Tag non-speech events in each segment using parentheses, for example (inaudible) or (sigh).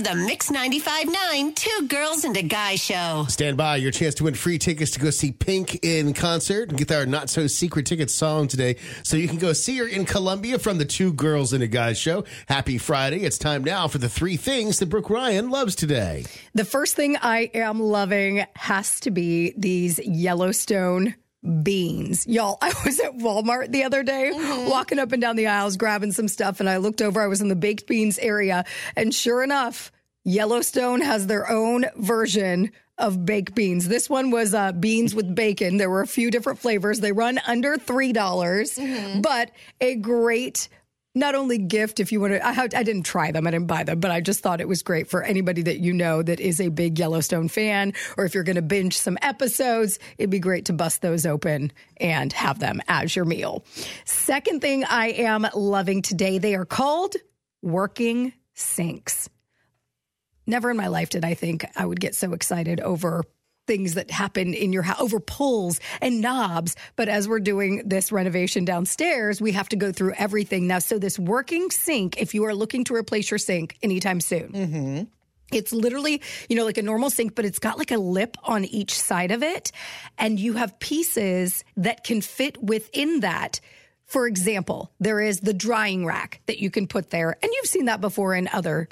of the Mix 95.9 Two Girls and a Guy show. Stand by. Your chance to win free tickets to go see Pink in concert and get our not so secret ticket song today. So you can go see her in Columbia from the Two Girls and a Guy show. Happy Friday. It's time now for the three things that Brooke Ryan loves today. The first thing I am loving has to be these Yellowstone beans. Y'all, (laughs) I was at Walmart the other day, walking up and down the aisles, grabbing some stuff, and I looked over. I was in the baked beans area, and sure enough, Yellowstone has their own version of baked beans. This one was uh, beans with bacon. There were a few different flavors. They run under $3, dollars but a great not only gift if you want to I, I didn't try them i didn't buy them but i just thought it was great for anybody that you know that is a big yellowstone fan or if you're going to binge some episodes it'd be great to bust those open and have them as your meal. Second thing i am loving today they are called working sinks. Never in my life did i think i would get so excited over things that happen in your house over pulls and knobs but as we're doing this renovation downstairs we have to go through everything now so this working sink if you are looking to replace your sink anytime soon mm-hmm. it's literally, you know, like a normal sink, but it's got like a lip on each side of it. And you have pieces that can fit within that. For example, there is the drying rack that you can put there. And you've seen that before in other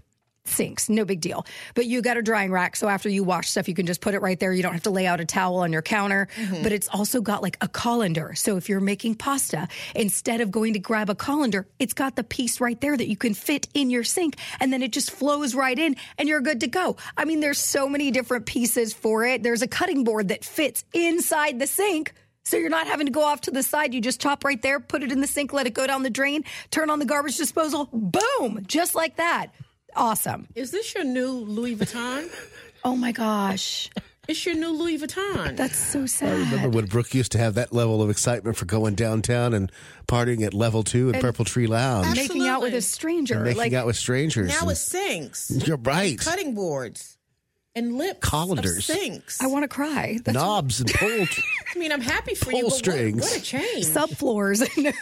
sinks, no big deal. But you got a drying rack. So after you wash stuff, you can just put it right there. You don't have to lay out a towel on your counter. Mm-hmm. But it's also got like a colander. So if you're making pasta, instead of going to grab a colander, it's got the piece right there that you can fit in your sink. And then it just flows right in and you're good to go. I mean, there's so many different pieces for it. There's a cutting board that fits inside the sink. So you're not having to go off to the side. You just chop right there, put it in the sink, let it go down the drain, turn on the garbage disposal. Boom! Just like that. Awesome. Is this your new Louis Vuitton? (laughs) Oh my gosh. It's your new Louis Vuitton. That's so sad. I remember when Brooke used to have that level of excitement for going downtown and partying at level two at Purple Tree Lounge, Making out with a Absolutely. stranger. making like out with strangers. now and- it sinks. (laughs) You're right. Cutting boards and lips Colanders. sinks. I want to cry. That's Knobs and pull. (laughs) I mean, I'm happy for you, Pull but what, strings. what a change. subfloors. (laughs) I mean,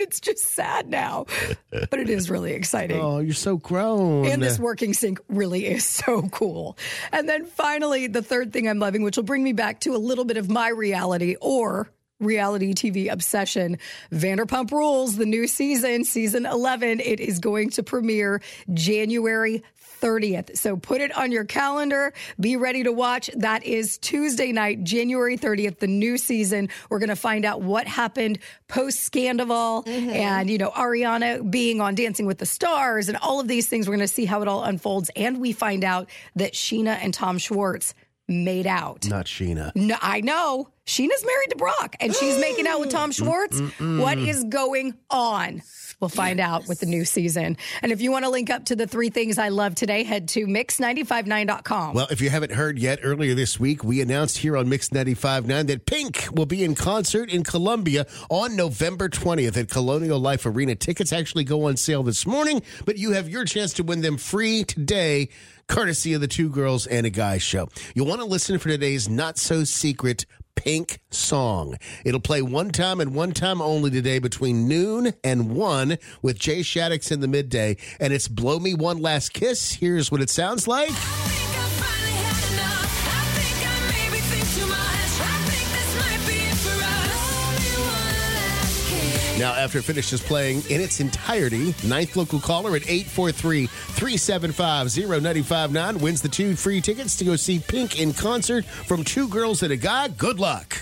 it's just sad now, but it is really exciting. oh, you're so grown. And this working sink really is so cool. And then finally, the third thing I'm loving, which will bring me back to a little bit of my reality or reality TV obsession. Vanderpump Rules, the new season, season 11, it is going to premiere January 30th. So put it on your calendar. Be ready to watch. That is Tuesday night, January 30th, the new season. We're going to find out what happened post Scandoval mm-hmm. and, you know, Ariana being on Dancing with the Stars and all of these things. We're going to see how it all unfolds. And we find out that Scheana and Tom Schwartz made out. Not Scheana. No, I know. Scheana's married to Brock and she's making out with Tom mm, Schwartz. Mm, mm, what is going on? We'll find out with the new season. And if you want to link up to the three things I love today, head to mix959.com. Well, if you haven't heard yet, earlier this week, we announced here on Mix 95.9 that Pink will be in concert in Columbia on November 20th at Colonial Life Arena. Tickets actually go on sale this morning, but you have your chance to win them free today, courtesy of the Two Girls and a Guy show. You'll want to listen for today's not so secret Pink song. It'll play one time and one time only today between noon and one with Jay Shaddix in the midday. And it's Blow Me One Last Kiss. Here's what it sounds like. Now, after it finishes playing in its entirety, ninth local caller at 843 375 0959 wins the two free tickets to go see Pink in concert from Two Girls and a Guy. Good luck.